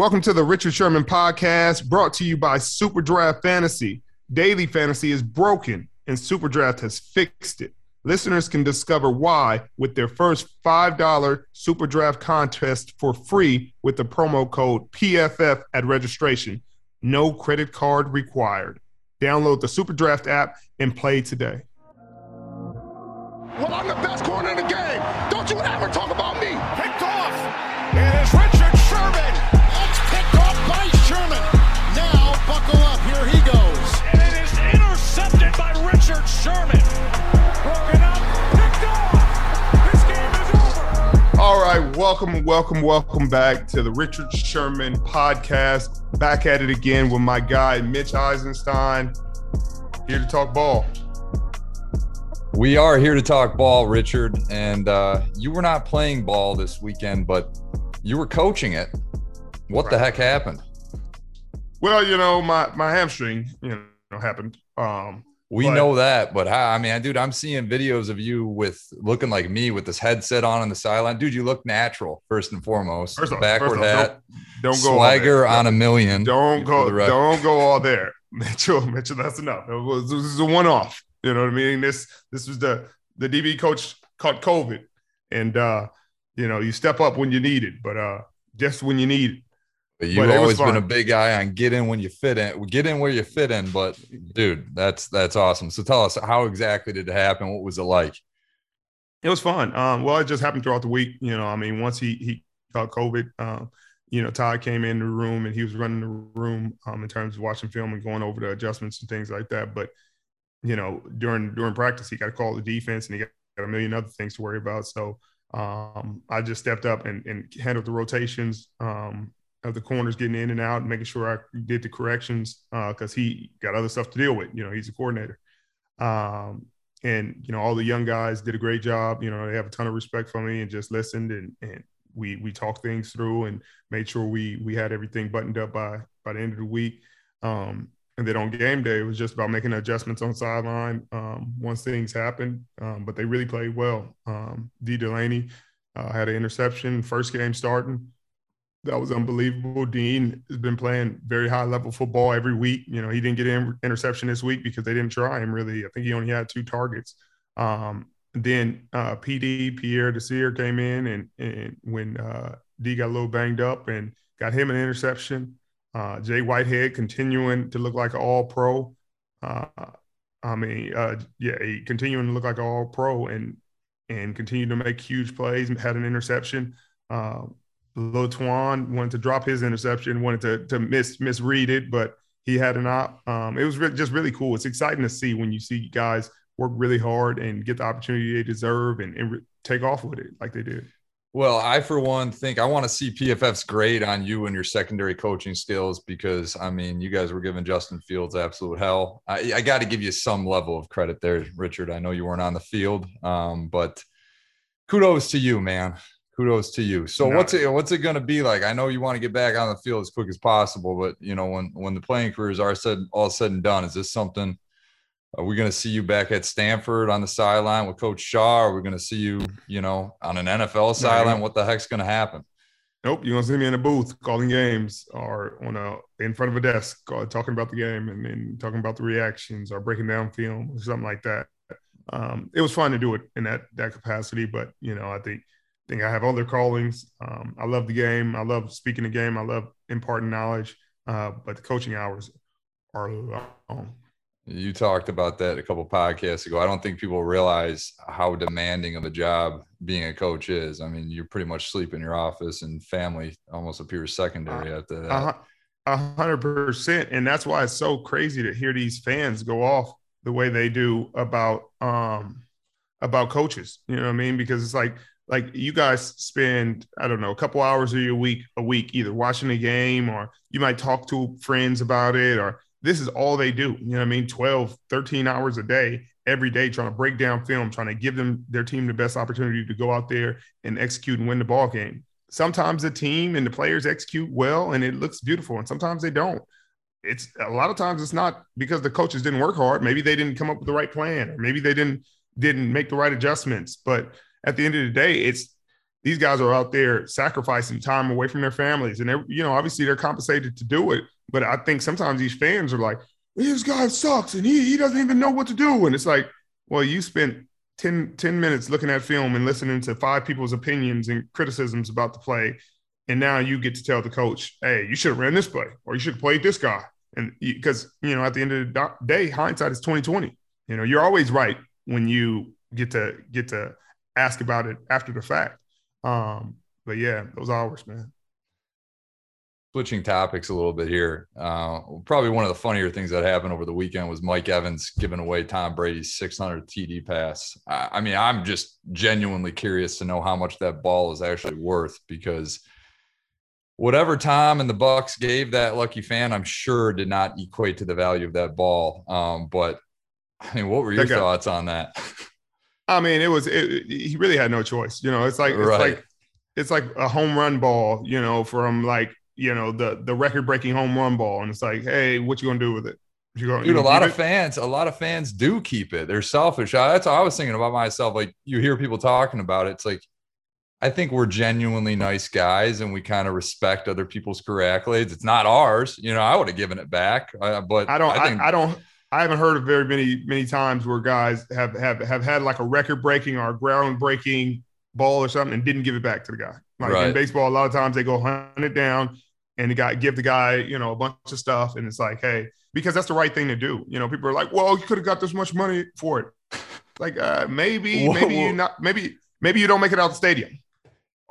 Welcome to the Richard Sherman podcast, brought to you by SuperDraft Fantasy. Daily fantasy is broken, and SuperDraft has fixed it. Listeners can discover why with their first $5 SuperDraft contest for free with the promo code PFF at registration. No credit card required. Download the SuperDraft app and play today. Well, I'm the best corner in the game. Don't you ever talk welcome, welcome, welcome back to the Richard Sherman podcast. Back at it again with my guy, Mitch Eisenstein, here to talk ball. We are here to talk ball, Richard. And uh, you were not playing ball this weekend, but you were coaching it. What the heck happened? Well, you know, my my hamstring, you know, happened. Um, We But- know that, but how, I mean, dude, I'm seeing videos of you with looking like me with this headset on on the sideline. Dude, you look natural, first and foremost. First off, Backward first off, hat, don't go swagger on a million. Don't go. Don't go all there, Mitchell. Mitchell, that's enough. It was, this is a one-off. You know what I mean? This this was the the DB coach caught COVID, and uh, you know you step up when you need it, but uh, just when you need it. But But you've was always been a big guy on get in when you fit in, get in where you fit in. But dude, that's that's awesome. So tell us how exactly did it happen? What was it like? It was fun. Um, well, it just happened throughout the week. You know, I mean, once he he caught COVID, um, you know, Todd came in the room and he was running the room um, in terms of watching film and going over the adjustments and things like that. But you know, during during practice, he got to call the defense and he got, got a million other things to worry about. So um, I just stepped up and, and handled the rotations um, of the corners getting in and out, and making sure I did the corrections because he got other stuff to deal with. You know, he's a coordinator. Um, and you know all the young guys did a great job you know they have a ton of respect for me and just listened and and we we talked things through and made sure we we had everything buttoned up by by the end of the week um and then on game day it was just about making adjustments on sideline um once things happened um but they really played well um Dee Delaney uh, had an interception first game starting that was unbelievable. Dean has been playing very high level football every week. You know, he didn't get an interception this week because they didn't try him really. I think he only had two targets. Um, then uh, PD Pierre Desir came in and and when uh, D got a little banged up and got him an interception. Uh, Jay Whitehead continuing to look like an All Pro. Uh, I mean, uh, yeah, he continuing to look like an All Pro and and continued to make huge plays. Had an interception. Uh, Lil Twan wanted to drop his interception, wanted to to miss misread it, but he had an op. Um, it was re- just really cool. It's exciting to see when you see guys work really hard and get the opportunity they deserve and, and re- take off with it like they did. Well, I for one think I want to see PFF's grade on you and your secondary coaching skills because I mean you guys were giving Justin Fields absolute hell. I, I got to give you some level of credit there, Richard. I know you weren't on the field, um, but kudos to you, man. Kudos to you. So No. what's it what's it going to be like? I know you want to get back on the field as quick as possible, but you know when when the playing careers are said all said and done, is this something? Are we going to see you back at Stanford on the sideline with Coach Shaw? Are we going to see you, you know, on an NFL sideline? What the heck's going to happen? Nope, you're gonna see me in a booth calling games or on a in front of a desk uh, talking about the game and then talking about the reactions or breaking down film or something like that. Um, it was fun to do it in that that capacity, but you know, I think think I have other callings. Um, I love the game. I love speaking the game. I love imparting knowledge. Uh, but the coaching hours are long. You talked about that a couple podcasts ago. I don't think people realize how demanding of a job being a coach is. I mean, you pretty much sleep in your office, and family almost appears secondary after that. A A hundred percent, and that's why it's so crazy to hear these fans go off the way they do about um about coaches. You know what I mean? Because it's like like you guys spend I don't know a couple hours of your week a week either watching the game or you might talk to friends about it or this is all they do. You know what I mean? 12, 13 hours a day every day trying to break down film, trying to give them their team the best opportunity to go out there and execute and win the ball game sometimes the team and the players execute well and it looks beautiful and sometimes they don't it's a lot of times it's not because the coaches didn't work hard maybe they didn't come up with the right plan or maybe they didn't didn't make the right adjustments but at the end of the day it's these guys are out there sacrificing time away from their families, and they're, you know, obviously they're compensated to do it. But I think sometimes these fans are like, this guy sucks and he, he doesn't even know what to do. And it's like, well, you spent 10, 10 minutes looking at film and listening to five people's opinions and criticisms about the play. And now you get to tell the coach, hey, you should have ran this play or you should have played this guy. And because, you know, at the end of the day, hindsight is 2020. You know, you're always right when you get to get to ask about it after the fact. Um, but yeah, those hours, man switching topics a little bit here. Uh, probably one of the funnier things that happened over the weekend was Mike Evans giving away Tom Brady's 600 TD pass. I, I mean, I'm just genuinely curious to know how much that ball is actually worth because whatever Tom and the Bucs gave that lucky fan, I'm sure did not equate to the value of that ball. Um, but I mean, what were your thoughts on that? I mean, it was it, he really had no choice. You know, it's like it's right. like it's like a home run ball. You know, from like you know the the record breaking home run ball, and it's like, hey, what you gonna do with it? You going, Dude, you a lot of it? fans, a lot of fans do keep it. They're selfish. That's what I was thinking about myself. Like you hear people talking about it. It's like I think we're genuinely nice guys and we kind of respect other people's career accolades. It's not ours. You know, I would have given it back, uh, but I don't. I, think, I, I, don't. I haven't heard of very many many times where guys have have have had like a record breaking or ground breaking ball or something and didn't give it back to the guy. Like right. in baseball, a lot of times they go hunt it down and the guy give the guy, you know, a bunch of stuff. And it's like, hey, because that's the right thing to do. You know, people are like, well, you could have got this much money for it. Like, uh, maybe, whoa, maybe you not, maybe, maybe you don't make it out the stadium.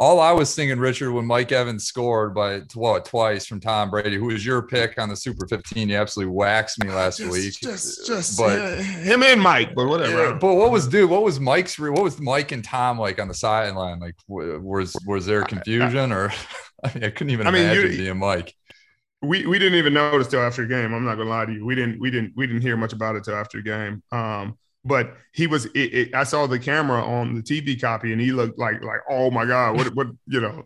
All I was thinking, Richard, when Mike Evans scored by what twice from Tom Brady, who was your pick on the Super 15, you absolutely waxed me last just, week. Just, just, but him and Mike, but whatever. Yeah, but what was dude? What was Mike's? What was Mike and Tom like on the sideline? Like, was was there confusion or? I mean, I couldn't even I mean, imagine you, being Mike. We we didn't even notice till after the game. I'm not gonna lie to you. We didn't we didn't we didn't hear much about it till after the game. Um, but he was. It, it, I saw the camera on the TV copy, and he looked like like oh my god, what what you know,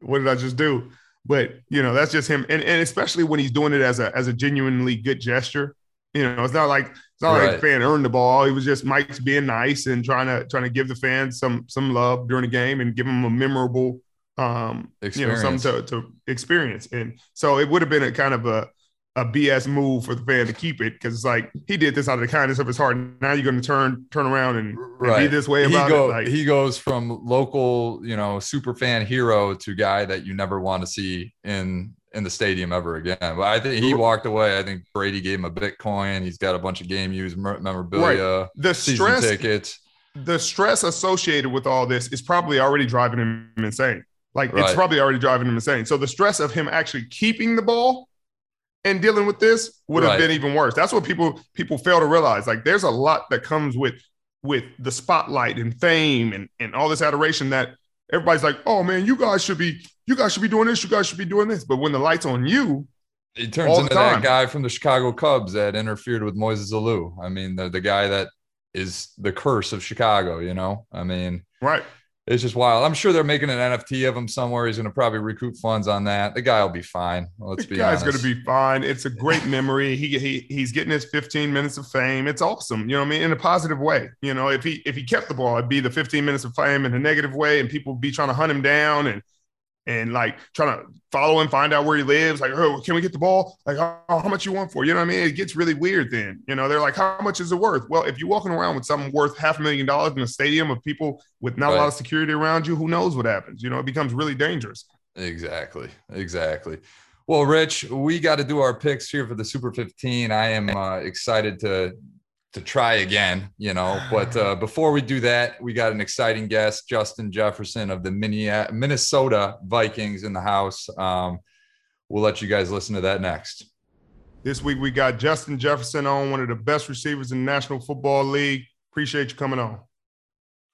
what did I just do? But you know, that's just him, and and especially when he's doing it as a as a genuinely good gesture. You know, it's not like it's not right. like the fan earned the ball. He was just Mike's being nice and trying to trying to give the fans some some love during the game and give them a memorable um, experience. you know, something to, to experience. And so it would have been a kind of a, a BS move for the fan to keep it because it's like he did this out of the kindness of his heart. Now you're going to turn turn around and, right. and be this way about he go, it. Like, he goes from local, you know, super fan hero to guy that you never want to see in in the stadium ever again. But I think he walked away. I think Brady gave him a Bitcoin. He's got a bunch of game use memorabilia, right. the stress tickets. The stress associated with all this is probably already driving him insane. Like right. it's probably already driving him insane. So the stress of him actually keeping the ball and dealing with this would have right. been even worse. That's what people people fail to realize. Like there's a lot that comes with with the spotlight and fame and and all this adoration that everybody's like, oh man, you guys should be you guys should be doing this, you guys should be doing this. But when the light's on you, it turns into that guy from the Chicago Cubs that interfered with Moises Alou. I mean, the the guy that is the curse of Chicago. You know, I mean, right it's just wild. I'm sure they're making an NFT of him somewhere. He's going to probably recoup funds on that. The guy will be fine. Let's be honest. the be guy's going to be fine. It's a great memory. He, he he's getting his 15 minutes of fame. It's awesome. You know what I mean? In a positive way. You know, if he if he kept the ball, it'd be the 15 minutes of fame in a negative way, and people would be trying to hunt him down and and like trying to follow him, find out where he lives. Like, oh, can we get the ball? Like, oh, how much you want for? You know what I mean? It gets really weird. Then you know they're like, how much is it worth? Well, if you're walking around with something worth half a million dollars in a stadium of people with not right. a lot of security around you, who knows what happens? You know, it becomes really dangerous. Exactly. Exactly. Well, Rich, we got to do our picks here for the Super 15. I am uh, excited to to try again, you know. But uh, before we do that, we got an exciting guest, Justin Jefferson of the Minnesota Vikings in the house. Um, we'll let you guys listen to that next. This week we got Justin Jefferson on, one of the best receivers in the National Football League. Appreciate you coming on.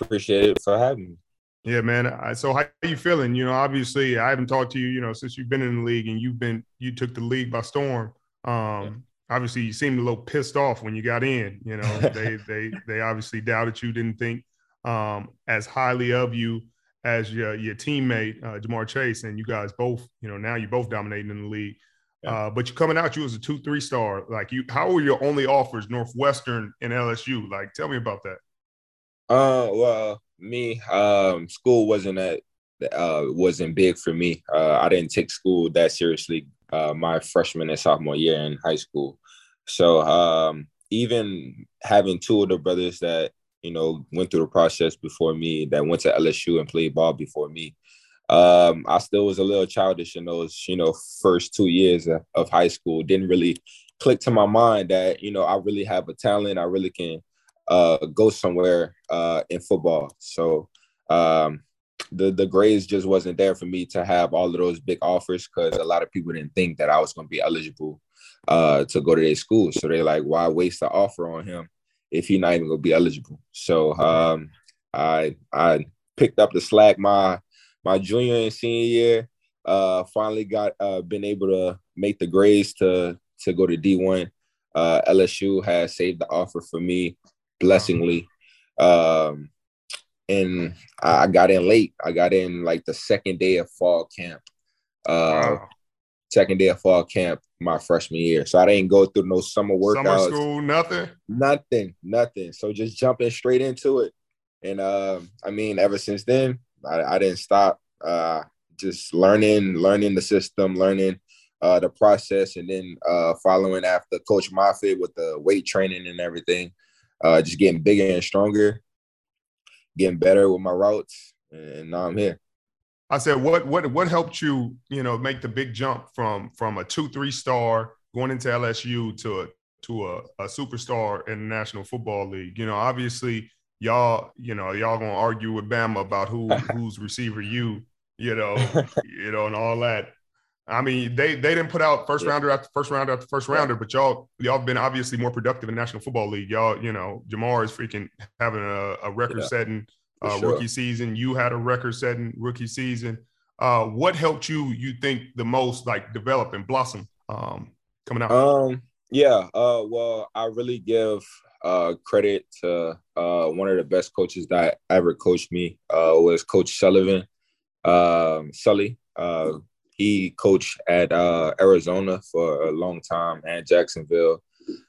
Appreciate it for having me. Yeah, man. So how are you feeling? You know, obviously I haven't talked to you, you know, since you've been in the league and you've been you took the league by storm. Um, obviously you seemed a little pissed off when you got in. You know, they they they obviously doubted you, didn't think um, as highly of you as your your teammate uh, Ja'Marr Chase, and you guys both, you know, now you're both dominating in the league. Yeah. Uh, but you're coming out, you was a two three star. Like you, how were your only offers? Northwestern and LSU. Like, tell me about that. Uh, well, me, um, school wasn't that uh, wasn't big for me. Uh, I didn't take school that seriously uh, my freshman and sophomore year in high school. So um, even having two of the brothers that you know went through the process before me, that went to LSU and played ball before me, um, I still was a little childish in those you know first two years of, high school. Didn't really click to my mind that you know I really have a talent. I really can uh, go somewhere uh, in football. So um, the the grades just wasn't there for me to have all of those big offers because a lot of people didn't think that I was going to be eligible uh, to go to their school. So they're like, why waste the offer on him if he's not even going to be eligible? So um, I I picked up the slack my my junior and senior year. Uh, finally got uh, been able to make the grades to to go to D one. Uh, LSU has saved the offer for me, blessingly. Um, and I got in late. I got in like the second day of fall camp. Uh, wow. Second day of fall camp, my freshman year. So I didn't go through no summer workouts. Summer school, nothing. Nothing, nothing. So just jumping straight into it. And uh, I mean, ever since then, I, I didn't stop. Uh, just learning, learning the system, learning uh, the process, and then uh, following after Coach Moffitt with the weight training and everything. Uh, just getting bigger and stronger getting better with my routes, and now I'm here. I said, what what what helped you, you know, make the big jump from from a two three star going into LSU to a to a, a superstar in the National Football League? You know, obviously y'all, you know, y'all gonna argue with Bama about who who's receiver you, you know, you know, and all that. I mean, they they didn't put out first yeah. rounder after first rounder after first rounder, yeah. but y'all y'all been obviously more productive in the National Football League. Y'all, you know, Ja'Marr is freaking having a, a record setting uh, sure. rookie season. You had a record setting rookie season. Uh, what helped you? You think the most like develop and blossom um, coming out? Um, yeah. Uh, well, I really give uh, credit to uh, one of the best coaches that ever coached me. Uh, was Coach Sullivan, um, Sully. Uh, he coached at uh, Arizona for a long time and Jacksonville.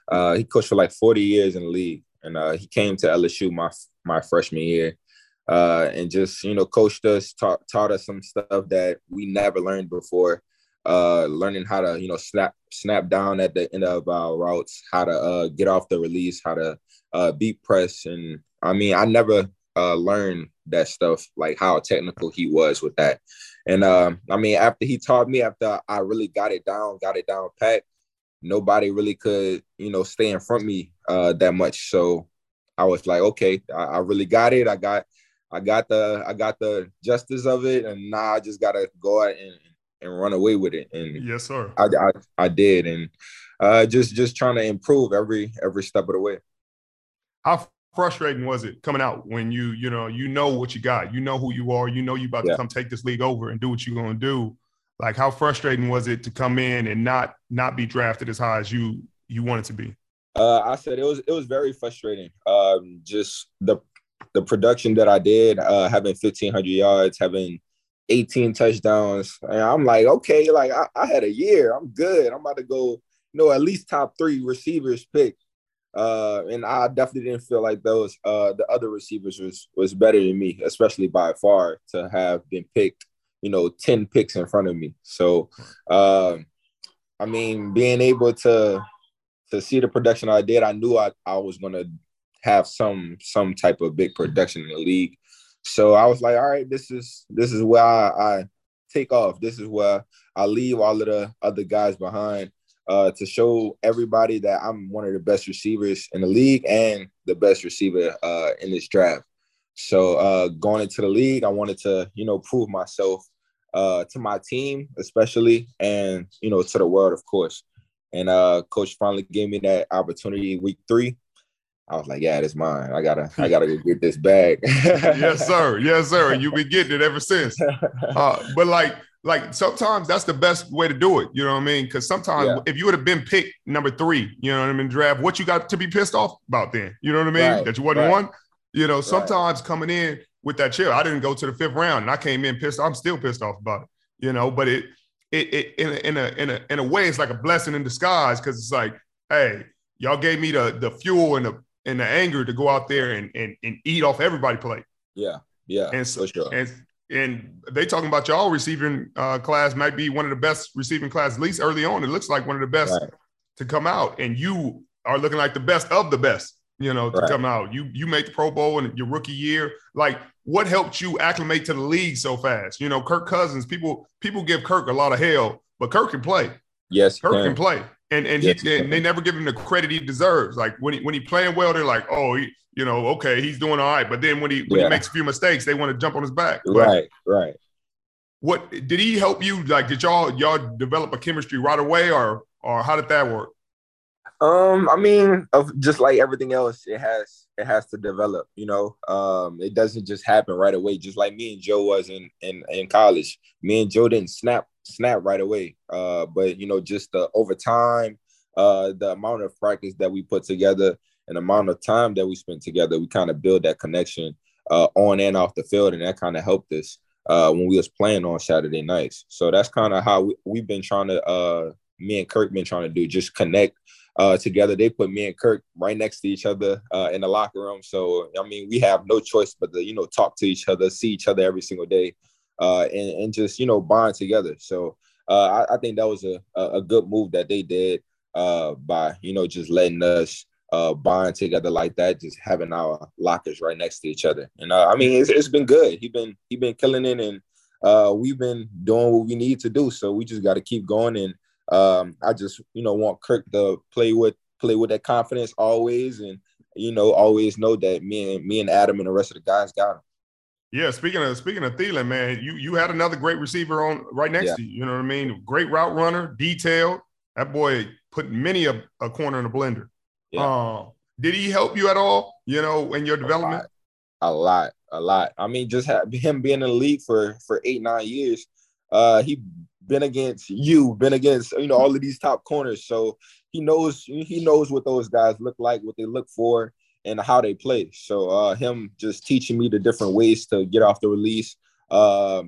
Uh, he coached for like 40 years in the league, and uh, he came to LSU my my freshman year, uh, and just you know coached us, taught taught us some stuff that we never learned before. Uh, learning how to you know snap snap down at the end of our routes, how to uh, get off the release, how to beat press, and I mean I never learned that stuff like how technical he was with that. And um, I mean, after he taught me, after I really got it down, got it down pat, nobody really could, you know, stay in front of me uh, that much. So I was like, okay, I, I, really got it. I got, I got the, I got the justice of it, and now I just gotta go out and and run away with it. And yes, sir, I, I, I did, and uh, just just trying to improve every every step of the way. How frustrating was it coming out when you you know you know what you got you know who you are you know you about yeah. to come take this league over and do what you're going to do. Like how frustrating was it to come in and not not be drafted as high as you you wanted to be? Uh, i said it was it was very frustrating. Um, just the the production that i did uh, having 1500 yards having 18 touchdowns and i'm like okay like I, I had a year i'm good. I'm about to go you know at least top three receivers pick uh, and I definitely didn't feel like those uh, the other receivers was was better than me, especially by far to have been picked, you know, 10 picks in front of me. So um, I mean, being able to to see the production I did, I knew I, I was gonna have some some type of big production in the league. So I was like, all right, this is this is where I, I take off. This is where I leave all of the other guys behind uh, to show everybody that I'm one of the best receivers in the league and the best receiver uh, in this draft. So uh, going into the league, I wanted to, you know, prove myself uh, to my team, especially, and you know, to the world, of course. And uh, coach finally gave me that opportunity week three. I was like, yeah, it's mine. I gotta, I gotta go get this bag. yes, sir. Yes, sir. You've been getting it ever since. Uh, but like, like sometimes that's the best way to do it. You know what I mean? Because sometimes yeah. if you would have been picked number three, you know what I mean, draft, what you got to be pissed off about then? You know what I mean? Right. That you wasn't right. one. You know, sometimes right. coming in with that chill, I didn't go to the fifth round and I came in pissed. I'm still pissed off about it. You know, but it it, it in a, in a in a in a way it's like a blessing in disguise because it's like, hey, y'all gave me the the fuel and the and the anger to go out there and and, and eat off everybody plate. Yeah, yeah, and so sure. and and they talking about y'all receiving uh, class might be one of the best receiving class, at least early on. It looks like one of the best right. to come out, and you are looking like the best of the best. You know, to right. come out. You you make the Pro Bowl in your rookie year. Like, what helped you acclimate to the league so fast? You know, Kirk Cousins. People people give Kirk a lot of hell, but Kirk can play. Yes, Kirk can, can play, and and yes, he and they never give him the credit he deserves. Like when he when he playing well, they're like, oh, he, you know, okay, he's doing all right. But then when he when yeah. he makes a few mistakes, they want to jump on his back. But right, right. What did he help you? Like, did y'all y'all develop a chemistry right away, or or how did that work? Um, I mean, of just like everything else, it has it has to develop. You know, um, it doesn't just happen right away. Just like me and Joe was in in in college, me and Joe didn't snap snap right away. Uh, but you know, just the over time, uh, the amount of practice that we put together, and amount of time that we spent together, we kind of build that connection uh, on and off the field, and that kind of helped us uh, when we was playing on Saturday nights. So that's kind of how we, have been trying to, uh, me and Kirk been trying to do, just connect uh, together. They put me and Kirk right next to each other uh, in the locker room. So I mean, we have no choice but to you know talk to each other, see each other every single day, uh, and, and just you know bond together. So I, I, think that was a, a good move that they did by you know just letting us uh, bond together like that, just having our lockers right next to each other. And uh, I mean, it's, it's been good. He been he been killing it, and uh, we've been doing what we need to do. So we just got to keep going. And um, I just you know want Kirk to play with play with that confidence always, and you know always know that me and me and Adam and the rest of the guys got him. Yeah, speaking of speaking of Thielen, man, you you had another great receiver on right next yeah. to you. You know what I mean? Great route runner, detailed. That boy put many a, a corner in a blender. Yeah. Uh, did he help you at all? You know, in your development? A lot, a lot. A lot. I mean, just have him being in the league for for eight nine years. Uh, he been against you, been against you know all of these top corners, so he knows he knows what those guys look like, what they look for, and how they play. So uh, him just teaching me the different ways to get off the release, uh,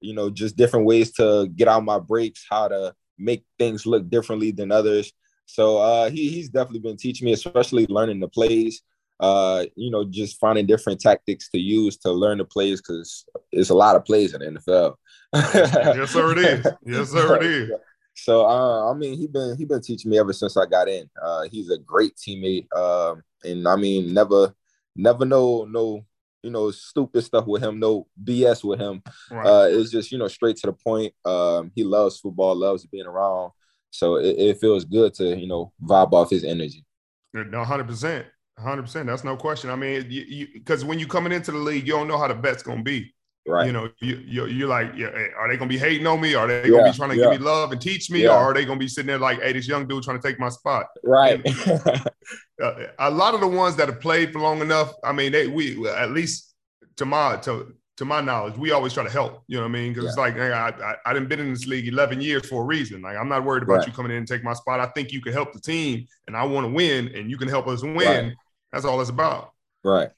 you know, just different ways to get out my breaks, how to make things look differently than others. So uh, he, he's definitely been teaching me, especially learning the plays. Uh, you know, just finding different tactics to use to learn the plays because it's a lot of plays in the NFL. yes, sir, it is. Yes, sir, it is. So uh, I mean, he been he been teaching me ever since I got in. Uh, he's a great teammate, um, and I mean, never never know no you know stupid stuff with him, no BS with him. Right. Uh, it's just you know straight to the point. Um, he loves football, loves being around. So it, it feels good to you know vibe off his energy. No, hundred percent, hundred percent. That's no question. I mean, you because when you're coming into the league, you don't know how the bet's gonna be. Right. You know, you, you you're like, yeah, are they gonna be hating on me? Are they gonna yeah, be trying to yeah. give me love and teach me, or are they gonna be sitting there like, hey, this young dude trying to take my spot? Right. uh, a lot of the ones that have played for long enough, I mean, they we at least to my to to my knowledge, we always try to help. You know what I mean? Because yeah. it's like hey, I, I I didn't been in this league 11 years for a reason. Like I'm not worried about right. you coming in and take my spot. I think you can help the team, and I want to win, and you can help us win. Right. That's all it's about. Right.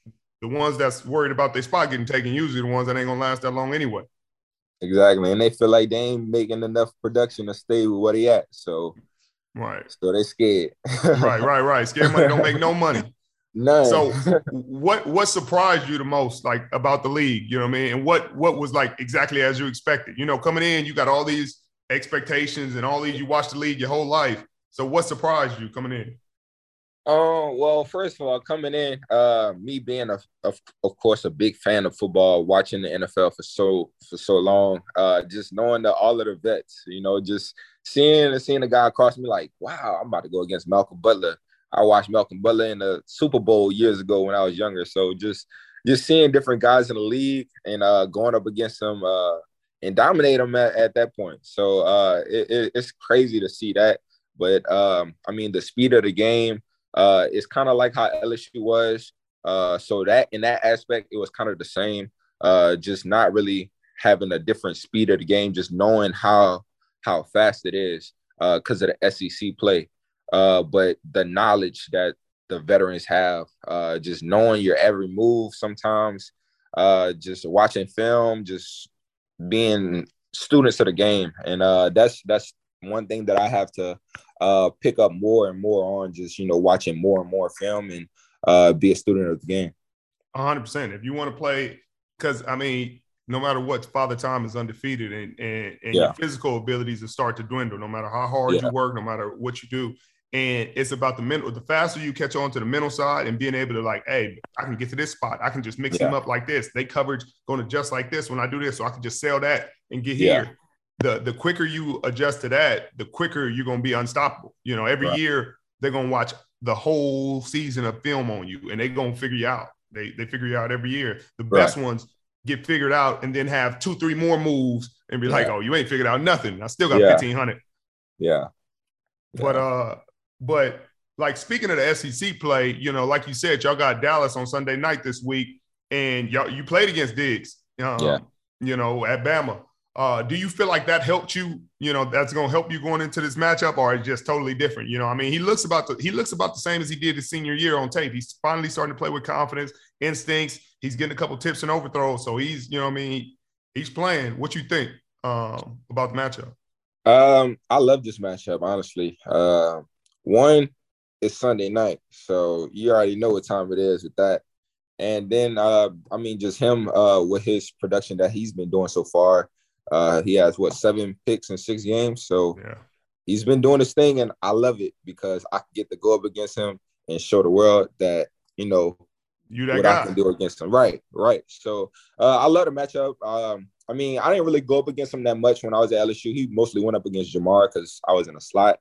The ones that's worried about their spot getting taken usually the ones that ain't gonna last that long anyway. Exactly, and they feel like they ain't making enough production to stay with what he at. So. Right. So they scared. right, right, right. Scared money don't make no money. No. So what what surprised you the most like about the league? You know what I mean? And what what was like exactly as you expected? You know, coming in, you got all these expectations and all these you watched the league your whole life. So what surprised you coming in? Oh uh, well, first of all, coming in, uh, me being a, of, of course a big fan of football, watching the NFL for so for so long, uh, just knowing that all of the vets, you know, just seeing and seeing a guy across me like, wow, I'm about to go against Malcolm Butler. I watched Malcolm Butler in the Super Bowl years ago when I was younger. So just just seeing different guys in the league and uh, going up against them uh, and dominate them at, at that point. So uh, it, it, it's crazy to see that. But um, I mean, the speed of the game uh, is kind of like how LSU was. Uh, so that in that aspect, it was kind of the same. Uh, just not really having a different speed of the game, just knowing how how fast it is because of the SEC play uh, but the knowledge that the veterans have, uh, just knowing your every move sometimes, uh, just watching film, just being students of the game. And uh, that's that's one thing that I have to uh, pick up more and more on, just, you know, watching more and more film and uh, be a student of the game. 100%. If you want to play, because I mean, no matter what, Father Time is undefeated, and and, and Yeah. your physical abilities will start to dwindle, no matter how hard Yeah. you work, no matter what you do. And it's about the mental. The faster you catch on to the mental side and being able to like, hey, I can get to this spot. I can just mix Yeah. them up like this. They coverage going to adjust like this when I do this, so I can just sell that and get Yeah. here. The the quicker you adjust to that, the quicker you're gonna be unstoppable. You know, every Right. year they're gonna watch the whole season of film on you, and they're gonna figure you out. They they figure you out every year. The best ones get figured out and then have two, three more moves and be like, oh, you ain't figured out nothing. I still got Yeah. 1500. Yeah. But uh, but like speaking of the SEC play, you know, like you said, y'all got Dallas on Sunday night this week, and y'all you played against Diggs, um, Yeah. you know, at Bama. Uh, do you feel like that helped you? You know, that's gonna help you going into this matchup, or it's just totally different? You know, I mean, he looks about the he looks about the same as he did his senior year on tape. He's finally starting to play with confidence, instincts. He's getting a couple tips and overthrows, so he's, you know, what I mean, he's playing. What you think um, about the matchup? Um, I love this matchup, honestly. Uh, one, it's Sunday night, so you already know what time it is with that. And then, uh, I mean, just him uh, with his production that he's been doing so far. Uh, he has what seven picks in six games, so Yeah, he's been doing his thing, and I love it because I get to go up against him and show the world that you know you that what I can do against him. Right, right. So uh, I love the matchup. Um, I mean, I didn't really go up against him that much when I was at LSU. He mostly went up against Ja'Marr because I was in a slot.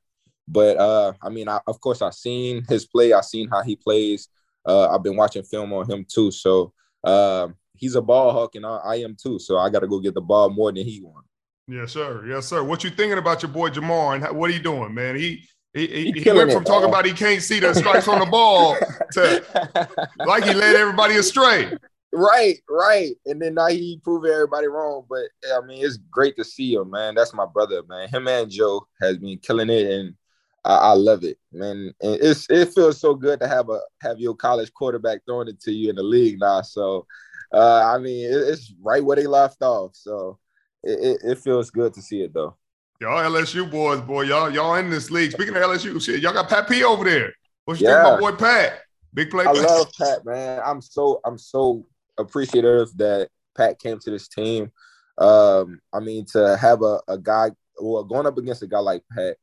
But uh, I mean, I, of course, I've seen his play. I've seen how he plays. Uh, I've been watching film on him too. So um, he's a ball hawk, and I, I am too. So I got to go get the ball more than he wants. Yes, sir. Yes, sir. What you thinking about your boy Ja'Marr and how, what are you doing, man? He he, he, He went it, from talking man. about he can't see the stripes on the ball to like he led everybody astray. Right, right. And then now he proved everybody wrong. But I mean, it's great to see him, man. That's my brother, man. Him and Joe has been killing it, and I, I love it, man. And it's it feels so good to have a have your college quarterback throwing it to you in the league now. So, uh, I mean, it, it's right where they left off. So, it, it, it feels good to see it though. Y'all LSU boys, boy, y'all y'all in this league. Speaking of LSU, shit, y'all got Pat P over there. What you think Yeah. about boy Pat? Big play. I love Pat, man. I'm so I'm so appreciative that Pat came to this team. Um, I mean, to have a, a guy well going up against a guy like Pat,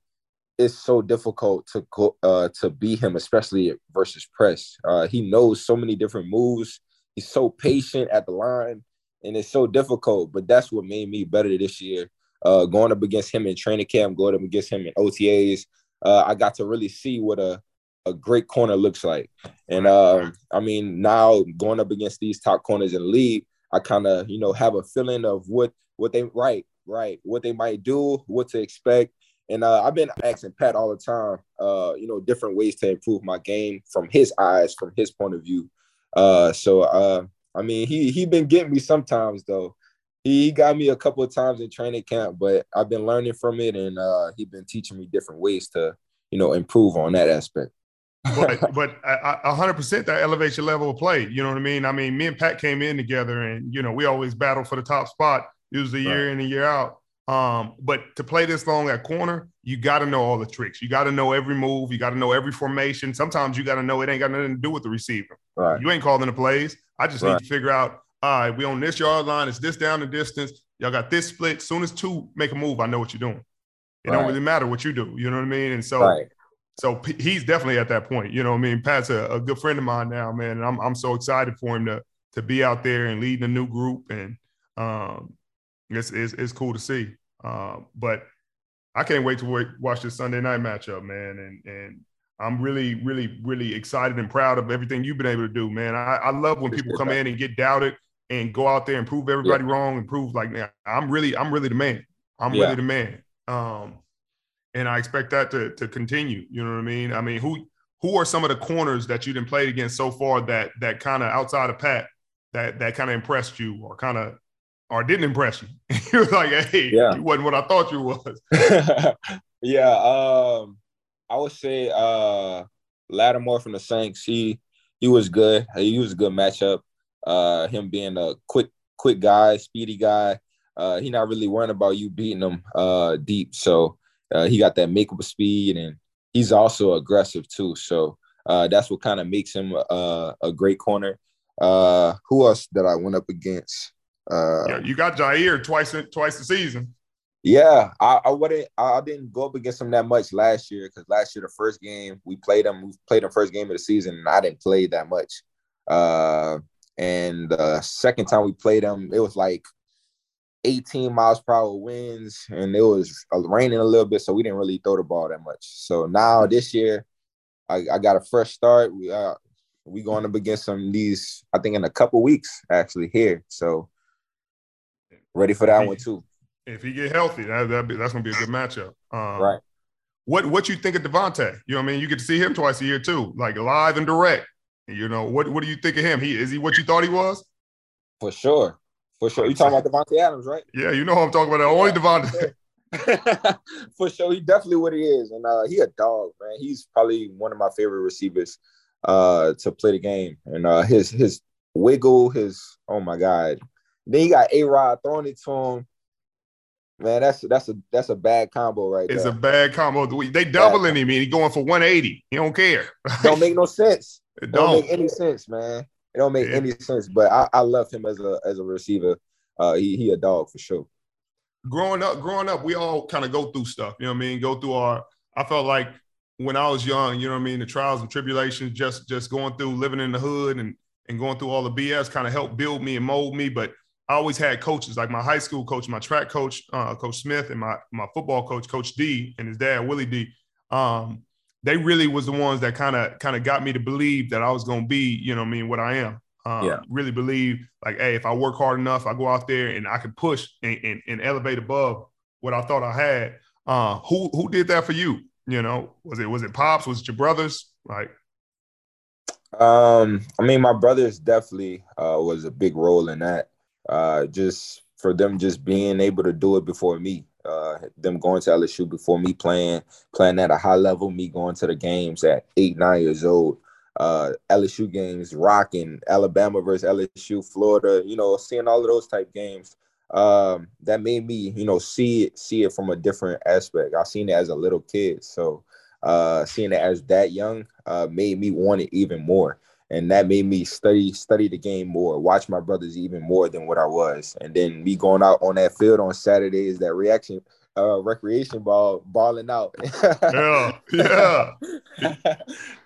it's so difficult to go uh to beat him, especially versus press. Uh, he knows so many different moves. He's so patient at the line, and it's so difficult. But that's what made me better this year. Uh, going up against him in training camp, going up against him in OTAs, uh, I got to really see what a a great corner looks like. And um, I mean, now going up against these top corners in the league, I kind of you know have a feeling of what what they right right what they might do, what to expect. And uh, I've been asking Pat all the time, uh, you know, different ways to improve my game from his eyes, from his point of view. Uh, so uh, I mean, he he been getting me sometimes though. He, got me a couple of times in training camp, but I've been learning from it, and uh, he been teaching me different ways to you know improve on that aspect. but but a hundred percent that elevates your level of play. You know what I mean? I mean, me and Pat came in together, and you know we always battle for the top spot, It was a year Right. in and year out. Um, but to play this long at corner, you got to know all the tricks. You got to know every move. You got to know every formation. Sometimes you got to know it ain't got nothing to do with the receiver. Right. You ain't calling the plays. I just need to figure out. All right, we on this yard line. It's this down the distance. Y'all got this split. Soon as two make a move, I know what you're doing. It don't really matter what you do. You know what I mean? And so Right. so P- he's definitely at that point. You know, what I mean, Pat's a, a good friend of mine now, man, and I'm I'm so excited for him to to be out there and leading a new group, and um, it's it's, it's cool to see. Um, but I can't wait to wait, watch this Sunday night matchup, man, and and I'm really really really excited and proud of everything you've been able to do, man. I, I love when people come in and get doubted and go out there and prove everybody wrong and prove like, man, I'm really I'm really the man. I'm Yeah. really the man. Um, and I expect that to to continue. You know what I mean? I mean, who who are some of the corners that you didn't play against so far that that kind of outside of Pat that that kind of impressed you or kind of or didn't impress you? you was like, hey, Yeah. you wasn't what I thought you was. yeah, um, I would say uh Lattimore from the Saints. He he was good. He was a good matchup. Uh, him being a quick quick guy, speedy guy. Uh, he not really worrying about you beating him uh deep. So uh, he got that makeable speed, and he's also aggressive too. So uh, that's what kind of makes him uh, a great corner. Uh, who else that I went up against? Uh, yeah, you got Jaire twice twice a season. Yeah, I, I wouldn't. I didn't go up against him that much last year because last year the first game we played him, we played the first game of the season, and I didn't play that much. Uh, and the second time we played him, it was like 18 miles per hour winds, and it was raining a little bit, so we didn't really throw the ball that much. So now this year, I, I got a fresh start. We uh we going up against some these, I think in a couple weeks actually here. So ready for that one too if he get healthy, that, be, that's gonna be a good matchup. Um, right. What what you think of Davante? You know, what I mean, you get to see him twice a year too, like live and direct. You know, what what do you think of him? He is he what you thought he was? For sure, for sure. You talking about Davante Adams, right? Yeah, you know who I'm talking about. Only Davante. for sure, he definitely what he is, and uh, he a dog, man. He's probably one of my favorite receivers uh, to play the game, and uh, his his wiggle, his oh my god. Then you got A Rod throwing it to him Man, that's that's a that's a bad combo right it's there. It's a bad combo. They doubling him and he going for 180. He don't care. don't make no sense. It don't. don't make any sense, man. It don't make any sense. But I, I love him as a as a receiver. Uh he he a dog for sure. Growing up, growing up, we all kind of go through stuff. You know what I mean? Go through our I felt like when I was young, you know what I mean, the trials and tribulations, just just going through living in the hood and and going through all the BS kind of helped build me and mold me. But I always had coaches like my high school coach, my track coach, uh, Coach Smith, and my my football coach, Coach D, and his dad, Willie D. Um, they really was the ones that kind of kind of got me to believe that I was going to be, you know, I mean, what I am. Um, yeah. Really believe like, hey, if I work hard enough, I go out there and I can push and, and, and elevate above what I thought I had. Uh, who who did that for you? You know, was it was it pops? Was it your brothers? Like, um, I mean, my brothers definitely uh, was a big role in that uh, just for them just being able to do it before me. Uh, them going to LSU before me playing playing at a high level, me going to the games at eight nine years old. Uh, LSU games, rocking Alabama versus LSU, Florida. You know, seeing all of those type games. Um, that made me, you know, see it see it from a different aspect. I seen it as a little kid, so uh, seeing it as that young uh, made me want it even more and that made me study study the game more, watch my brothers even more than what I was, and then me going out on that field on Saturdays, that reaction, uh, recreation ball, balling out. yeah, yeah.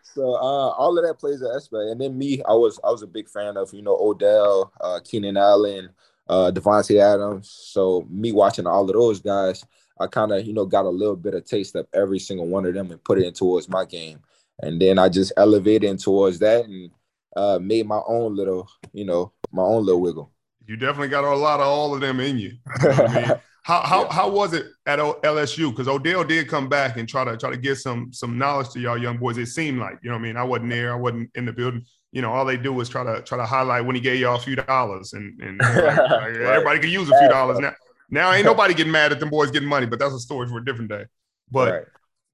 so uh, all of that plays an aspect, and then me, I was I was a big fan of you know Odell, uh, Keenan Allen, uh, Davante Adams. So me watching all of those guys, I kind of you know got a little bit of taste of every single one of them and put it in towards my game and then I just elevated towards that and uh, made my own little, you know, my own little wiggle. You definitely got a lot of all of them in you. you know I mean? How how yeah. how was it at LSU? Because Odell did come back and try to try to get some some knowledge to y'all young boys. It seemed like you know, I mean, I wasn't there, I wasn't in the building. You know, all they do is try to try to highlight when he gave y'all a few dollars, and and like, right. everybody can use a few dollars now. Now ain't nobody getting mad at them boys getting money, but that's a story for a different day. But right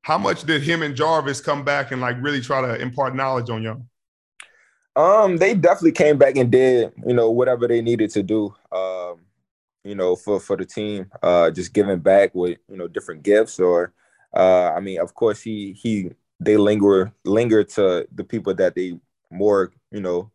how much did him and Jarvis come back and like really try to impart knowledge on y'all? Um, they definitely came back and did, you know, whatever they needed to do. Um, you know, for for the team, uh, just giving back with you know different gifts or, uh, I mean, of course he he they linger linger to the people that they more you know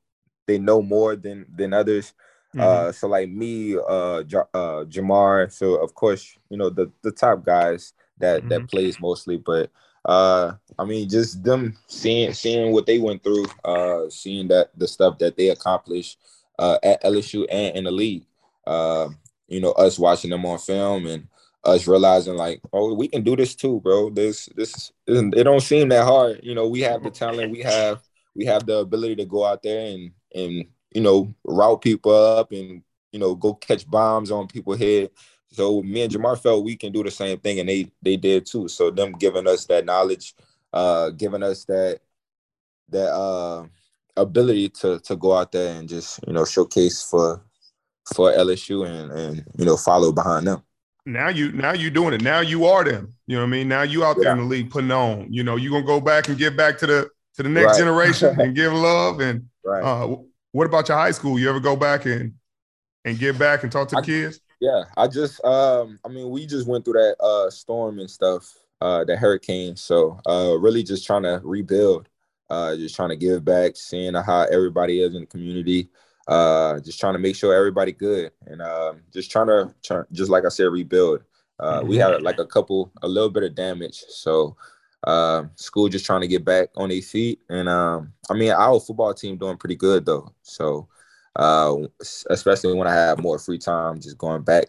they know more than than others. Mm-hmm. Uh, so like me, uh, J- uh, Ja'Marr. So of course, you know the the top guys that mm-hmm. that plays mostly. But uh, I mean, just them seeing seeing what they went through, uh, seeing that the stuff that they accomplished uh, at LSU and in the league. Uh, you know, us watching them on film and us realizing like, oh, we can do this too, bro. This this it don't seem that hard. You know, we have the talent, we have we have the ability to go out there and and you know route people up and you know go catch bombs on people's head so me and Ja'Marr felt we can do the same thing, and they they did too. So them giving us that knowledge, uh, giving us that that uh ability to to go out there and just you know showcase for for LSU and and you know follow behind them. Now you now you doing it. Now you are them. You know what I mean? Now you out there yeah. in the league putting on. You know, you gonna go back and give back to the to the next right. generation and give love. And right. uh, what about your high school? You ever go back and and give back and talk to the I, kids? Yeah, I just um I mean we just went through that uh storm and stuff, uh the hurricane. So uh really just trying to rebuild, uh just trying to give back, seeing how everybody is in the community. uh, just trying to make sure everybody good and uh, just trying to try, just like I said, rebuild. Uh, we had like a couple, a little bit of damage, so uh, school just trying to get back on their feet. And um, I mean, our football team doing pretty good though. So uh, especially when I have more free time, just going back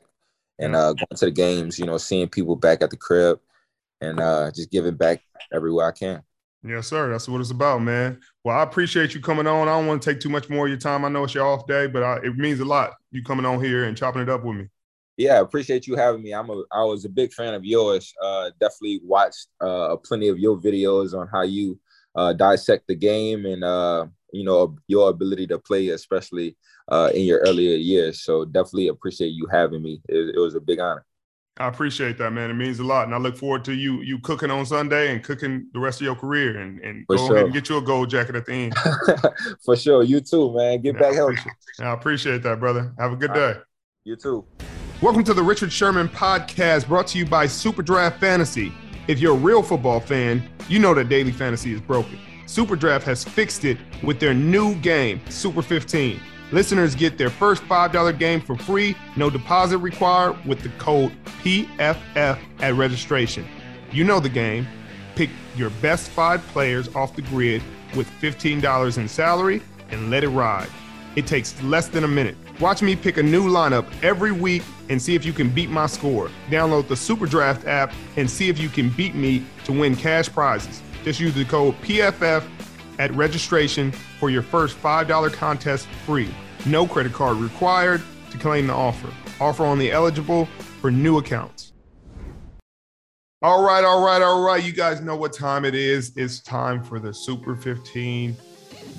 and uh, going to the games, you know, seeing people back at the crib and uh, just giving back everywhere I can. Yes, sir. That's what it's about, man. Well, I appreciate you coming on. I don't want to take too much more of your time. I know it's your off day, but I, it means a lot you coming on here and chopping it up with me. Yeah, appreciate you having me. I'm a I was a big fan of yours. Uh, definitely watched uh, plenty of your videos on how you uh, dissect the game and uh, you know your ability to play, especially uh, in your earlier years. So definitely appreciate you having me. It, it was a big honor. I appreciate that, man. It means a lot, and I look forward to you you cooking on Sunday and cooking the rest of your career, and, and go sure. ahead and get you a gold jacket at the end. For sure, you too, man. Get yeah, back healthy. I appreciate that, brother. Have a good day. Right. You too. Welcome to the Richard Sherman podcast, brought to you by SuperDraft Fantasy. If you're a real football fan, you know that daily fantasy is broken. SuperDraft has fixed it with their new game, Super 15. Listeners get their first $5 game for free, no deposit required, with the code PFF at registration. You know the game. Pick your best five players off the grid with $15 in salary and let it ride. It takes less than a minute. Watch me pick a new lineup every week and see if you can beat my score. Download the SuperDraft app and see if you can beat me to win cash prizes. Just use the code PFF at registration for your first $5 contest free. No credit card required to claim the offer. Offer only eligible for new accounts. All right, all right, all right. You guys know what time it is. It's time for the Super 15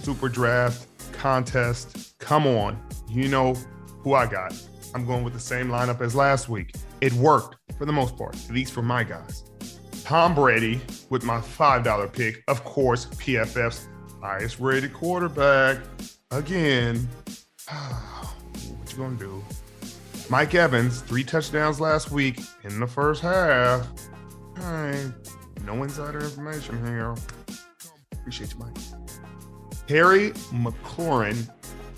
SuperDraft contest. Come on. You know who I got. I'm going with the same lineup as last week. It worked for the most part, at least for my guys. Tom Brady with my $5 pick. Of course, PFF's highest rated quarterback. Again, what you gonna do? Mike Evans, three touchdowns last week in the first half. No insider information here. Appreciate you, Mike. Terry McLaurin,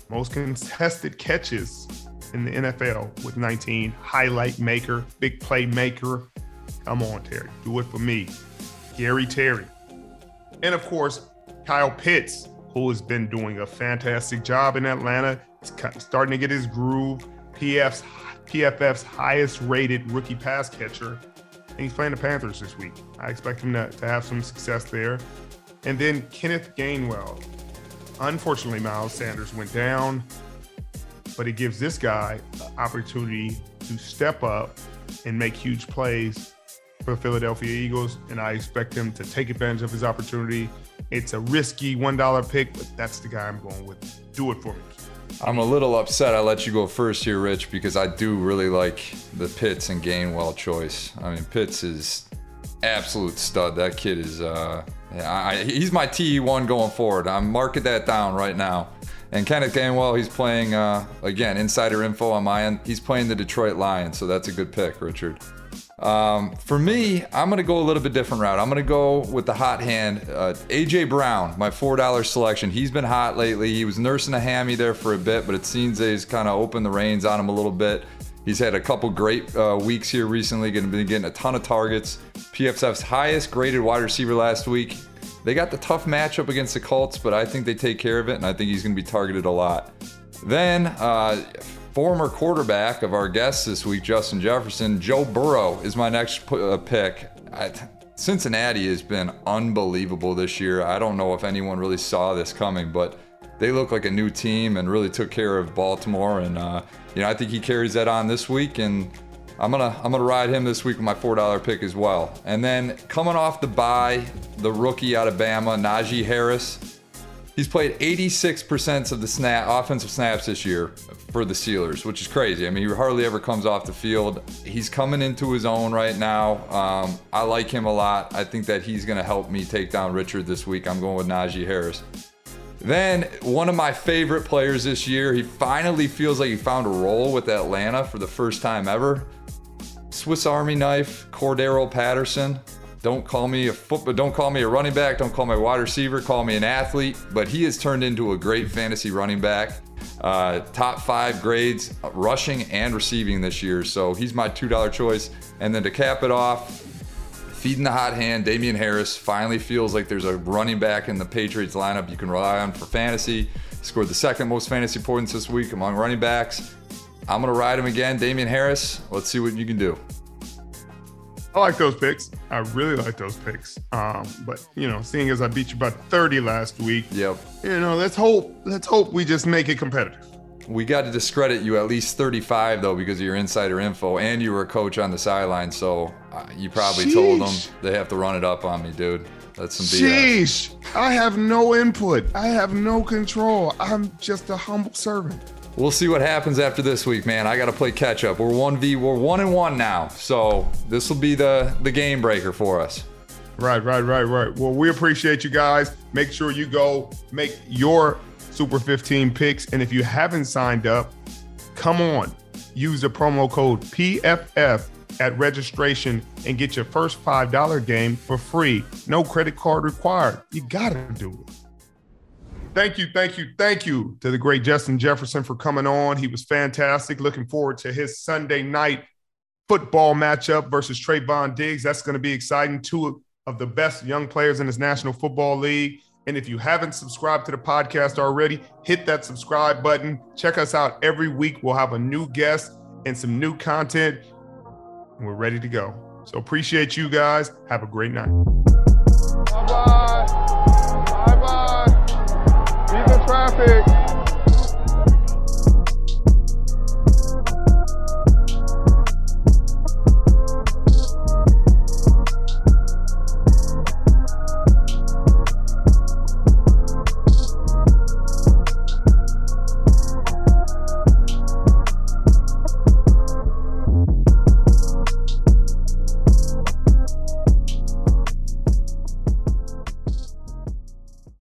most contested catches in the NFL with 19. Highlight maker, big play maker. Come on, Terry. Do it for me. Scary Terry. And of course, Kyle Pitts, who has been doing a fantastic job in Atlanta. He's starting to get his groove. PF's, PFF's highest rated rookie pass catcher. And he's playing the Panthers this week. I expect him to, to have some success there. And then Kenneth Gainwell. Unfortunately, Miles Sanders went down, but it gives this guy an opportunity to step up and make huge plays for Philadelphia Eagles. And I expect him to take advantage of his opportunity. It's a risky $1 pick, but that's the guy I'm going with. Do it for me. I'm a little upset I let you go first here, Rich, because I do really like the Pitts and Gainwell choice. I mean, Pitts is absolute stud. That kid is, uh, I, he's my TE1 going forward. I'm marking that down right now. And Kenneth Gainwell, he's playing, uh, again, insider info on my end. He's playing the Detroit Lions, so that's a good pick, Richard. Um, for me, I'm going to go a little bit different route. I'm going to go with the hot hand. Uh, AJ Brown, my $4 selection. He's been hot lately. He was nursing a hammy there for a bit, but it seems he's kind of opened the reins on him a little bit. He's had a couple great uh, weeks here recently, going to be getting a ton of targets. PFF's highest graded wide receiver last week. They got the tough matchup against the Colts, but I think they take care of it, and I think he's going to be targeted a lot. Then, uh, former quarterback of our guest this week, Justin Jefferson, Joe Burrow is my next uh, pick. I, Cincinnati has been unbelievable this year. I don't know if anyone really saw this coming, but they look like a new team and really took care of Baltimore. And uh, you know, I think he carries that on this week, and I'm gonna I'm gonna ride him this week with my four dollar pick as well. And then coming off the bye, the rookie out of Bama, Najee Harris. He's played 86% of the snap offensive snaps this year for the Steelers, which is crazy. I mean, he hardly ever comes off the field. He's coming into his own right now. Um, I like him a lot. I think that he's going to help me take down Richard this week. I'm going with Najee Harris. Then, one of my favorite players this year, he finally feels like he found a role with Atlanta for the first time ever. Swiss Army knife, Cordarrelle Patterson. Don't call me a football, don't call me a running back, don't call me a wide receiver, call me an athlete, but he has turned into a great fantasy running back. Uh, top five grades, rushing and receiving this year. So he's my $2 choice. And then to cap it off, feeding the hot hand, Damien Harris finally feels like there's a running back in the Patriots lineup you can rely on for fantasy. He scored the second most fantasy points this week among running backs. I'm going to ride him again, Damien Harris. Let's see what you can do. I like those picks. I really like those picks. Um, but you know, seeing as I beat you by 30 last week, yep. You know, let's hope let's hope we just make it competitive. We got to discredit you at least 35 though because of your insider info, and you were a coach on the sideline, so uh, you probably Sheesh. told them they have to run it up on me, dude. That's some BS. Sheesh! I have no input. I have no control. I'm just a humble servant. We'll see what happens after this week, man. I got to play catch up. We're one v. We're one and one now, so this will be the the game breaker for us. Right, right, right, right. Well, we appreciate you guys. Make sure you go make your Super 15 picks. And if you haven't signed up, come on, use the promo code PFF at registration and get your first $5 game for free. No credit card required. You got to do it. Thank you, thank you, thank you to the great Justin Jefferson for coming on. He was fantastic. Looking forward to his Sunday night football matchup versus Trevon Diggs. That's going to be exciting. Two of the best young players in this National Football League. And if you haven't subscribed to the podcast already, hit that subscribe button. Check us out every week. We'll have a new guest and some new content. We're ready to go. So appreciate you guys. Have a great night. Traffic.